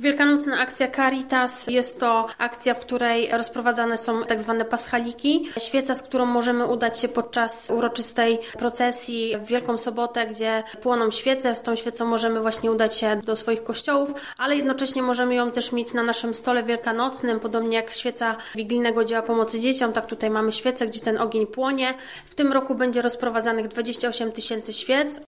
Wielkanocna akcja Caritas jest to akcja, w której rozprowadzane są tak zwane paschaliki. Świeca, z którą możemy udać się podczas uroczystej procesji w Wielką Sobotę, gdzie płoną świece. Z tą świecą możemy właśnie udać się do swoich kościołów, ale jednocześnie możemy ją też mieć na naszym stole wielkanocnym, podobnie jak świeca wigilijnego dzieła pomocy dzieciom. Tak tutaj mamy świecę, gdzie ten ogień płonie. W tym roku będzie rozprowadzanych 28 tysięcy świec.